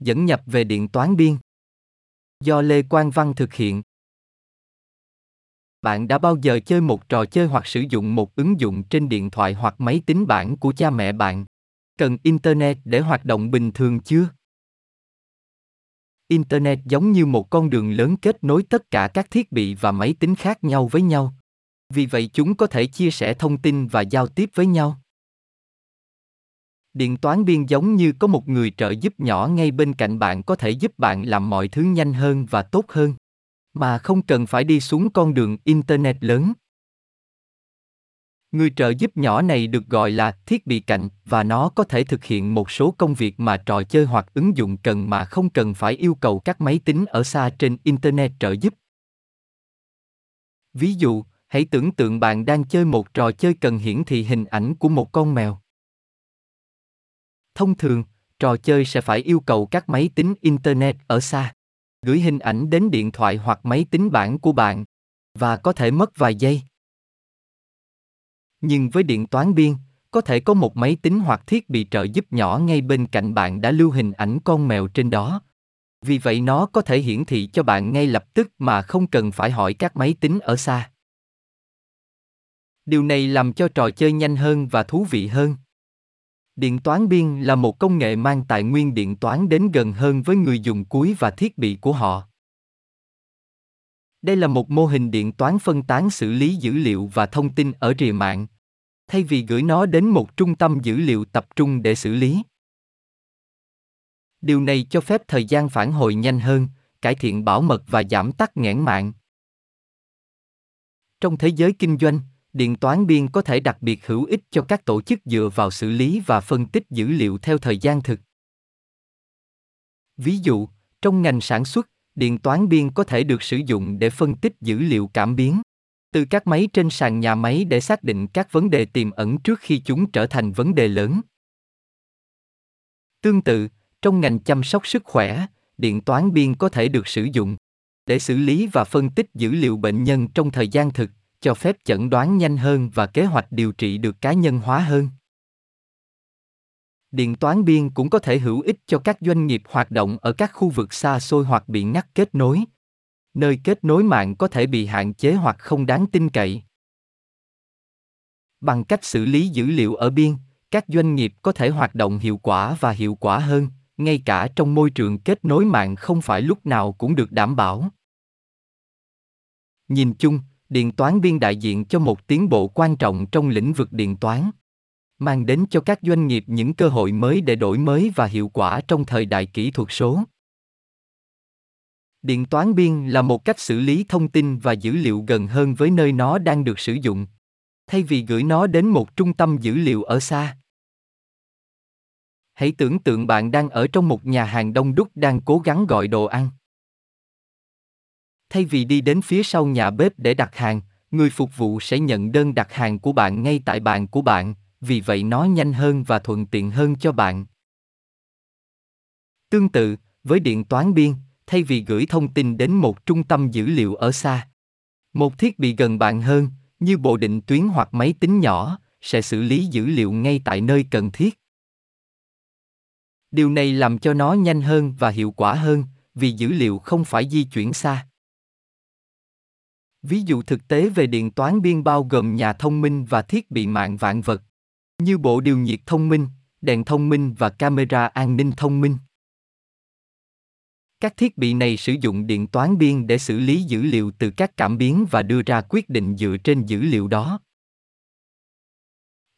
Dẫn nhập về điện toán biên. Do Lê Quang Văn thực hiện. Bạn đã bao giờ chơi một trò chơi hoặc sử dụng một ứng dụng trên điện thoại hoặc máy tính bảng của cha mẹ bạn? Cần internet để hoạt động bình thường chưa? Internet giống như một con đường lớn kết nối tất cả các thiết bị và máy tính khác nhau với nhau. Vì vậy chúng có thể chia sẻ thông tin và giao tiếp với nhau. Điện toán biên giống như có một người trợ giúp nhỏ ngay bên cạnh bạn có thể giúp bạn làm mọi thứ nhanh hơn và tốt hơn, mà không cần phải đi xuống con đường internet lớn. Người trợ giúp nhỏ này được gọi là thiết bị cạnh và nó có thể thực hiện một số công việc mà trò chơi hoặc ứng dụng cần mà không cần phải yêu cầu các máy tính ở xa trên internet trợ giúp. Ví dụ, hãy tưởng tượng bạn đang chơi một trò chơi cần hiển thị hình ảnh của một con mèo. Thông thường, trò chơi sẽ phải yêu cầu các máy tính internet ở xa gửi hình ảnh đến điện thoại hoặc máy tính bảng của bạn và có thể mất vài giây. Nhưng với điện toán biên, có thể có một máy tính hoặc thiết bị trợ giúp nhỏ ngay bên cạnh bạn đã lưu hình ảnh con mèo trên đó. Vì vậy nó có thể hiển thị cho bạn ngay lập tức mà không cần phải hỏi các máy tính ở xa. Điều này làm cho trò chơi nhanh hơn và thú vị hơn. Điện toán biên là một công nghệ mang tài nguyên điện toán đến gần hơn với người dùng cuối và thiết bị của họ. Đây là một mô hình điện toán phân tán xử lý dữ liệu và thông tin ở rìa mạng, thay vì gửi nó đến một trung tâm dữ liệu tập trung để xử lý. Điều này cho phép thời gian phản hồi nhanh hơn, cải thiện bảo mật và giảm tắc nghẽn mạng. Trong thế giới kinh doanh, điện toán biên có thể đặc biệt hữu ích cho các tổ chức dựa vào xử lý và phân tích dữ liệu theo thời gian thực. Ví dụ, trong ngành sản xuất, điện toán biên có thể được sử dụng để phân tích dữ liệu cảm biến từ các máy trên sàn nhà máy để xác định các vấn đề tiềm ẩn trước khi chúng trở thành vấn đề lớn. Tương tự, trong ngành chăm sóc sức khỏe, điện toán biên có thể được sử dụng để xử lý và phân tích dữ liệu bệnh nhân trong thời gian thực, cho phép chẩn đoán nhanh hơn và kế hoạch điều trị được cá nhân hóa hơn. Điện toán biên cũng có thể hữu ích cho các doanh nghiệp hoạt động ở các khu vực xa xôi hoặc bị ngắt kết nối, nơi kết nối mạng có thể bị hạn chế hoặc không đáng tin cậy. Bằng cách xử lý dữ liệu ở biên, các doanh nghiệp có thể hoạt động hiệu quả và hiệu quả hơn, ngay cả trong môi trường kết nối mạng không phải lúc nào cũng được đảm bảo. Nhìn chung, điện toán biên đại diện cho một tiến bộ quan trọng trong lĩnh vực điện toán, mang đến cho các doanh nghiệp những cơ hội mới để đổi mới và hiệu quả trong thời đại kỹ thuật số. Điện toán biên là một cách xử lý thông tin và dữ liệu gần hơn với nơi nó đang được sử dụng, thay vì gửi nó đến một trung tâm dữ liệu ở xa. Hãy tưởng tượng bạn đang ở trong một nhà hàng đông đúc đang cố gắng gọi đồ ăn thay vì đi đến phía sau nhà bếp để đặt hàng, người phục vụ sẽ nhận đơn đặt hàng của bạn ngay tại bàn của bạn, vì vậy nó nhanh hơn và thuận tiện hơn cho bạn. Tương tự, với điện toán biên, thay vì gửi thông tin đến một trung tâm dữ liệu ở xa, một thiết bị gần bạn hơn, như bộ định tuyến hoặc máy tính nhỏ, sẽ xử lý dữ liệu ngay tại nơi cần thiết. Điều này làm cho nó nhanh hơn và hiệu quả hơn, vì dữ liệu không phải di chuyển xa ví dụ thực tế về điện toán biên bao gồm nhà thông minh và thiết bị mạng vạn vật như bộ điều nhiệt thông minh, đèn thông minh và camera an ninh thông minh. Các thiết bị này sử dụng điện toán biên để xử lý dữ liệu từ các cảm biến và đưa ra quyết định dựa trên dữ liệu đó.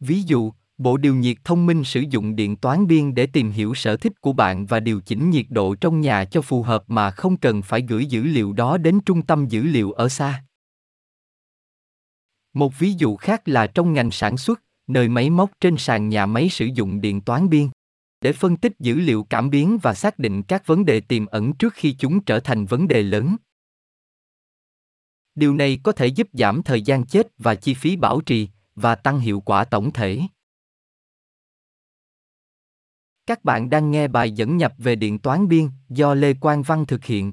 Ví dụ, bộ điều nhiệt thông minh sử dụng điện toán biên để tìm hiểu sở thích của bạn và điều chỉnh nhiệt độ trong nhà cho phù hợp mà không cần phải gửi dữ liệu đó đến trung tâm dữ liệu ở xa. Một ví dụ khác là trong ngành sản xuất, nơi máy móc trên sàn nhà máy sử dụng điện toán biên để phân tích dữ liệu cảm biến và xác định các vấn đề tiềm ẩn trước khi chúng trở thành vấn đề lớn. Điều này có thể giúp giảm thời gian chết và chi phí bảo trì và tăng hiệu quả tổng thể. Các bạn đang nghe bài dẫn nhập về điện toán biên do Lê Quang Văn thực hiện.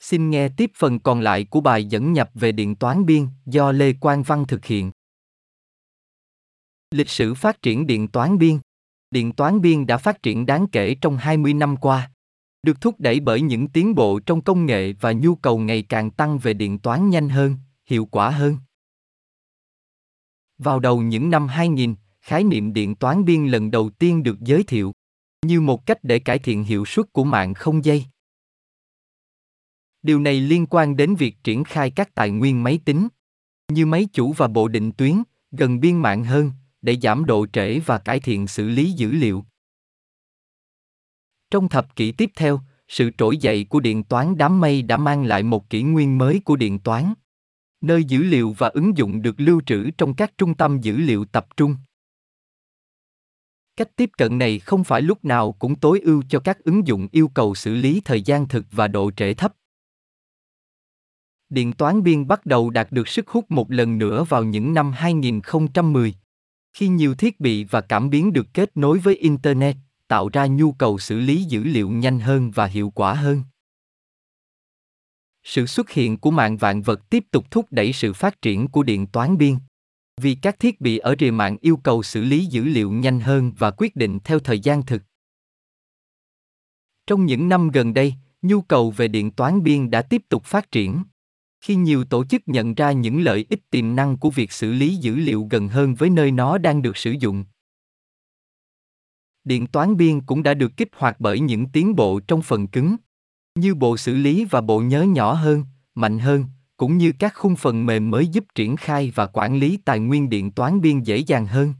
Xin nghe tiếp phần còn lại của bài dẫn nhập về điện toán biên do Lê Quang Văn thực hiện. Lịch sử phát triển điện toán biên Điện toán biên đã phát triển đáng kể trong 20 năm qua. Được thúc đẩy bởi những tiến bộ trong công nghệ và nhu cầu ngày càng tăng về điện toán nhanh hơn, hiệu quả hơn. Vào đầu những năm 2000, khái niệm điện toán biên lần đầu tiên được giới thiệu như một cách để cải thiện hiệu suất của mạng không dây. Điều này liên quan đến việc triển khai các tài nguyên máy tính như máy chủ và bộ định tuyến gần biên mạng hơn để giảm độ trễ và cải thiện xử lý dữ liệu. Trong thập kỷ tiếp theo, sự trỗi dậy của điện toán đám mây đã mang lại một kỷ nguyên mới của điện toán, nơi dữ liệu và ứng dụng được lưu trữ trong các trung tâm dữ liệu tập trung. Cách tiếp cận này không phải lúc nào cũng tối ưu cho các ứng dụng yêu cầu xử lý thời gian thực và độ trễ thấp. Điện toán biên bắt đầu đạt được sức hút một lần nữa vào những năm 2010, khi nhiều thiết bị và cảm biến được kết nối với Internet, tạo ra nhu cầu xử lý dữ liệu nhanh hơn và hiệu quả hơn. Sự xuất hiện của mạng vạn vật tiếp tục thúc đẩy sự phát triển của điện toán biên. Vì các thiết bị ở rìa mạng yêu cầu xử lý dữ liệu nhanh hơn và quyết định theo thời gian thực. Trong những năm gần đây, nhu cầu về điện toán biên đã tiếp tục phát triển khi nhiều tổ chức nhận ra những lợi ích tiềm năng của việc xử lý dữ liệu gần hơn với nơi nó đang được sử dụng. Điện toán biên cũng đã được kích hoạt bởi những tiến bộ trong phần cứng, như bộ xử lý và bộ nhớ nhỏ hơn, mạnh hơn, cũng như các khung phần mềm mới giúp triển khai và quản lý tài nguyên điện toán biên dễ dàng hơn.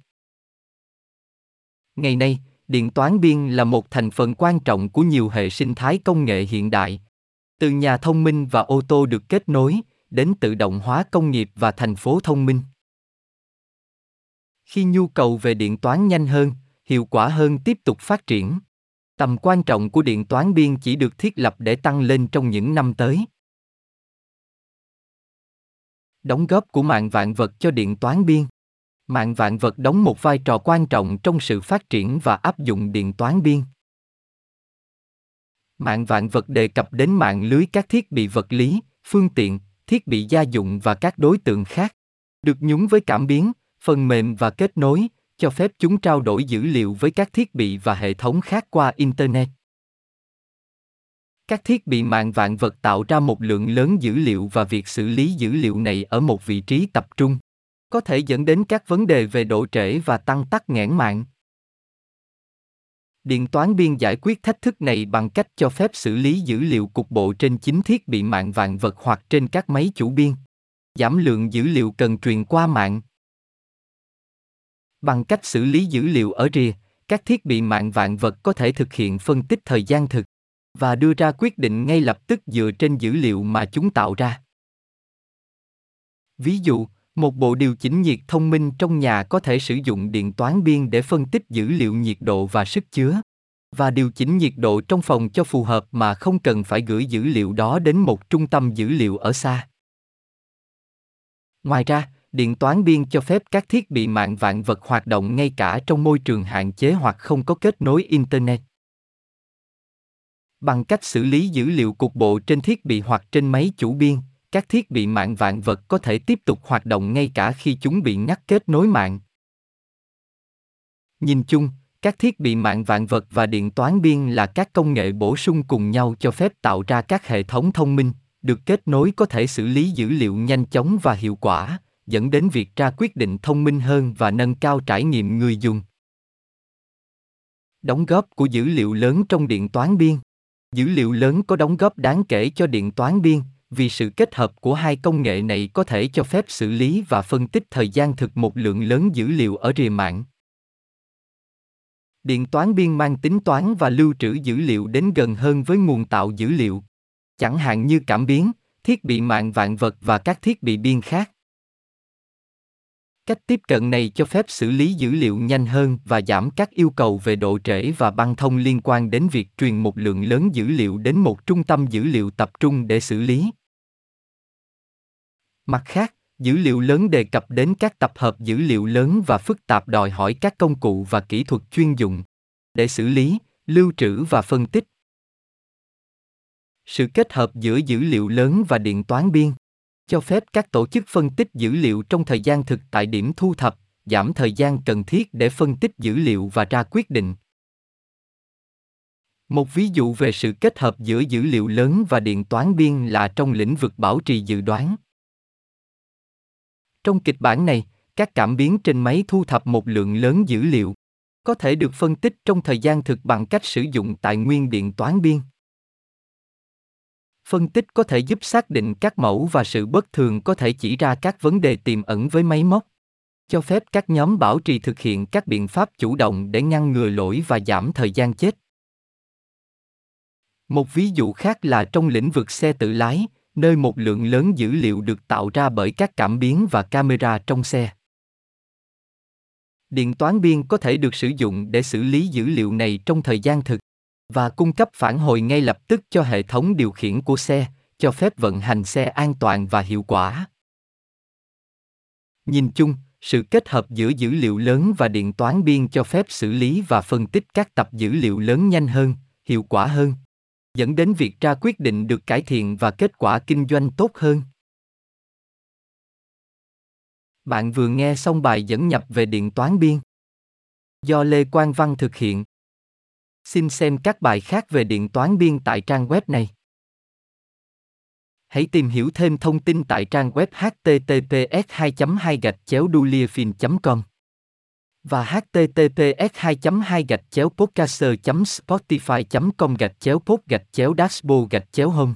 Ngày nay, điện toán biên là một thành phần quan trọng của nhiều hệ sinh thái công nghệ hiện đại từ nhà thông minh và ô tô được kết nối, đến tự động hóa công nghiệp và thành phố thông minh. Khi nhu cầu về điện toán nhanh hơn, hiệu quả hơn tiếp tục phát triển, tầm quan trọng của điện toán biên chỉ được thiết lập để tăng lên trong những năm tới. Đóng góp của mạng vạn vật cho điện toán biên Mạng vạn vật đóng một vai trò quan trọng trong sự phát triển và áp dụng điện toán biên. Mạng vạn vật đề cập đến mạng lưới các thiết bị vật lý, phương tiện, thiết bị gia dụng và các đối tượng khác. Được nhúng với cảm biến, phần mềm và kết nối, cho phép chúng trao đổi dữ liệu với các thiết bị và hệ thống khác qua Internet. Các thiết bị mạng vạn vật tạo ra một lượng lớn dữ liệu và việc xử lý dữ liệu này ở một vị trí tập trung có thể dẫn đến các vấn đề về độ trễ và tăng tắc nghẽn mạng. Điện toán biên giải quyết thách thức này bằng cách cho phép xử lý dữ liệu cục bộ trên chính thiết bị mạng vạn vật hoặc trên các máy chủ biên. Giảm lượng dữ liệu cần truyền qua mạng. Bằng cách xử lý dữ liệu ở rìa, các thiết bị mạng vạn vật có thể thực hiện phân tích thời gian thực và đưa ra quyết định ngay lập tức dựa trên dữ liệu mà chúng tạo ra. Ví dụ, một bộ điều chỉnh nhiệt thông minh trong nhà có thể sử dụng điện toán biên để phân tích dữ liệu nhiệt độ và sức chứa và điều chỉnh nhiệt độ trong phòng cho phù hợp mà không cần phải gửi dữ liệu đó đến một trung tâm dữ liệu ở xa. Ngoài ra, điện toán biên cho phép các thiết bị mạng vạn vật hoạt động ngay cả trong môi trường hạn chế hoặc không có kết nối internet. Bằng cách xử lý dữ liệu cục bộ trên thiết bị hoặc trên máy chủ biên, các thiết bị mạng vạn vật có thể tiếp tục hoạt động ngay cả khi chúng bị ngắt kết nối mạng. Nhìn chung, các thiết bị mạng vạn vật và điện toán biên là các công nghệ bổ sung cùng nhau cho phép tạo ra các hệ thống thông minh, được kết nối có thể xử lý dữ liệu nhanh chóng và hiệu quả, dẫn đến việc ra quyết định thông minh hơn và nâng cao trải nghiệm người dùng. Đóng góp của dữ liệu lớn trong điện toán biên Dữ liệu lớn có đóng góp đáng kể cho điện toán biên, vì sự kết hợp của hai công nghệ này có thể cho phép xử lý và phân tích thời gian thực một lượng lớn dữ liệu ở rìa mạng. Điện toán biên mang tính toán và lưu trữ dữ liệu đến gần hơn với nguồn tạo dữ liệu, chẳng hạn như cảm biến, thiết bị mạng vạn vật và các thiết bị biên khác. Cách tiếp cận này cho phép xử lý dữ liệu nhanh hơn và giảm các yêu cầu về độ trễ và băng thông liên quan đến việc truyền một lượng lớn dữ liệu đến một trung tâm dữ liệu tập trung để xử lý. Mặt khác, dữ liệu lớn đề cập đến các tập hợp dữ liệu lớn và phức tạp đòi hỏi các công cụ và kỹ thuật chuyên dụng để xử lý, lưu trữ và phân tích. Sự kết hợp giữa dữ liệu lớn và điện toán biên cho phép các tổ chức phân tích dữ liệu trong thời gian thực tại điểm thu thập, giảm thời gian cần thiết để phân tích dữ liệu và ra quyết định. Một ví dụ về sự kết hợp giữa dữ liệu lớn và điện toán biên là trong lĩnh vực bảo trì dự đoán. Trong kịch bản này, các cảm biến trên máy thu thập một lượng lớn dữ liệu, có thể được phân tích trong thời gian thực bằng cách sử dụng tài nguyên điện toán biên. Phân tích có thể giúp xác định các mẫu và sự bất thường có thể chỉ ra các vấn đề tiềm ẩn với máy móc cho phép các nhóm bảo trì thực hiện các biện pháp chủ động để ngăn ngừa lỗi và giảm thời gian chết. Một ví dụ khác là trong lĩnh vực xe tự lái, nơi một lượng lớn dữ liệu được tạo ra bởi các cảm biến và camera trong xe. Điện toán biên có thể được sử dụng để xử lý dữ liệu này trong thời gian thực và cung cấp phản hồi ngay lập tức cho hệ thống điều khiển của xe, cho phép vận hành xe an toàn và hiệu quả. Nhìn chung, sự kết hợp giữa dữ liệu lớn và điện toán biên cho phép xử lý và phân tích các tập dữ liệu lớn nhanh hơn, hiệu quả hơn, dẫn đến việc ra quyết định được cải thiện và kết quả kinh doanh tốt hơn. Bạn vừa nghe xong bài dẫn nhập về điện toán biên do Lê Quang Văn thực hiện. Xin xem các bài khác về điện toán biên tại trang web này. Hãy tìm hiểu thêm thông tin tại trang web https 2 2 duliafin com và https 2 2 gạch chéo podcaster spotify com gạch chéo pod gạch chéo dashboard gạch chéo home.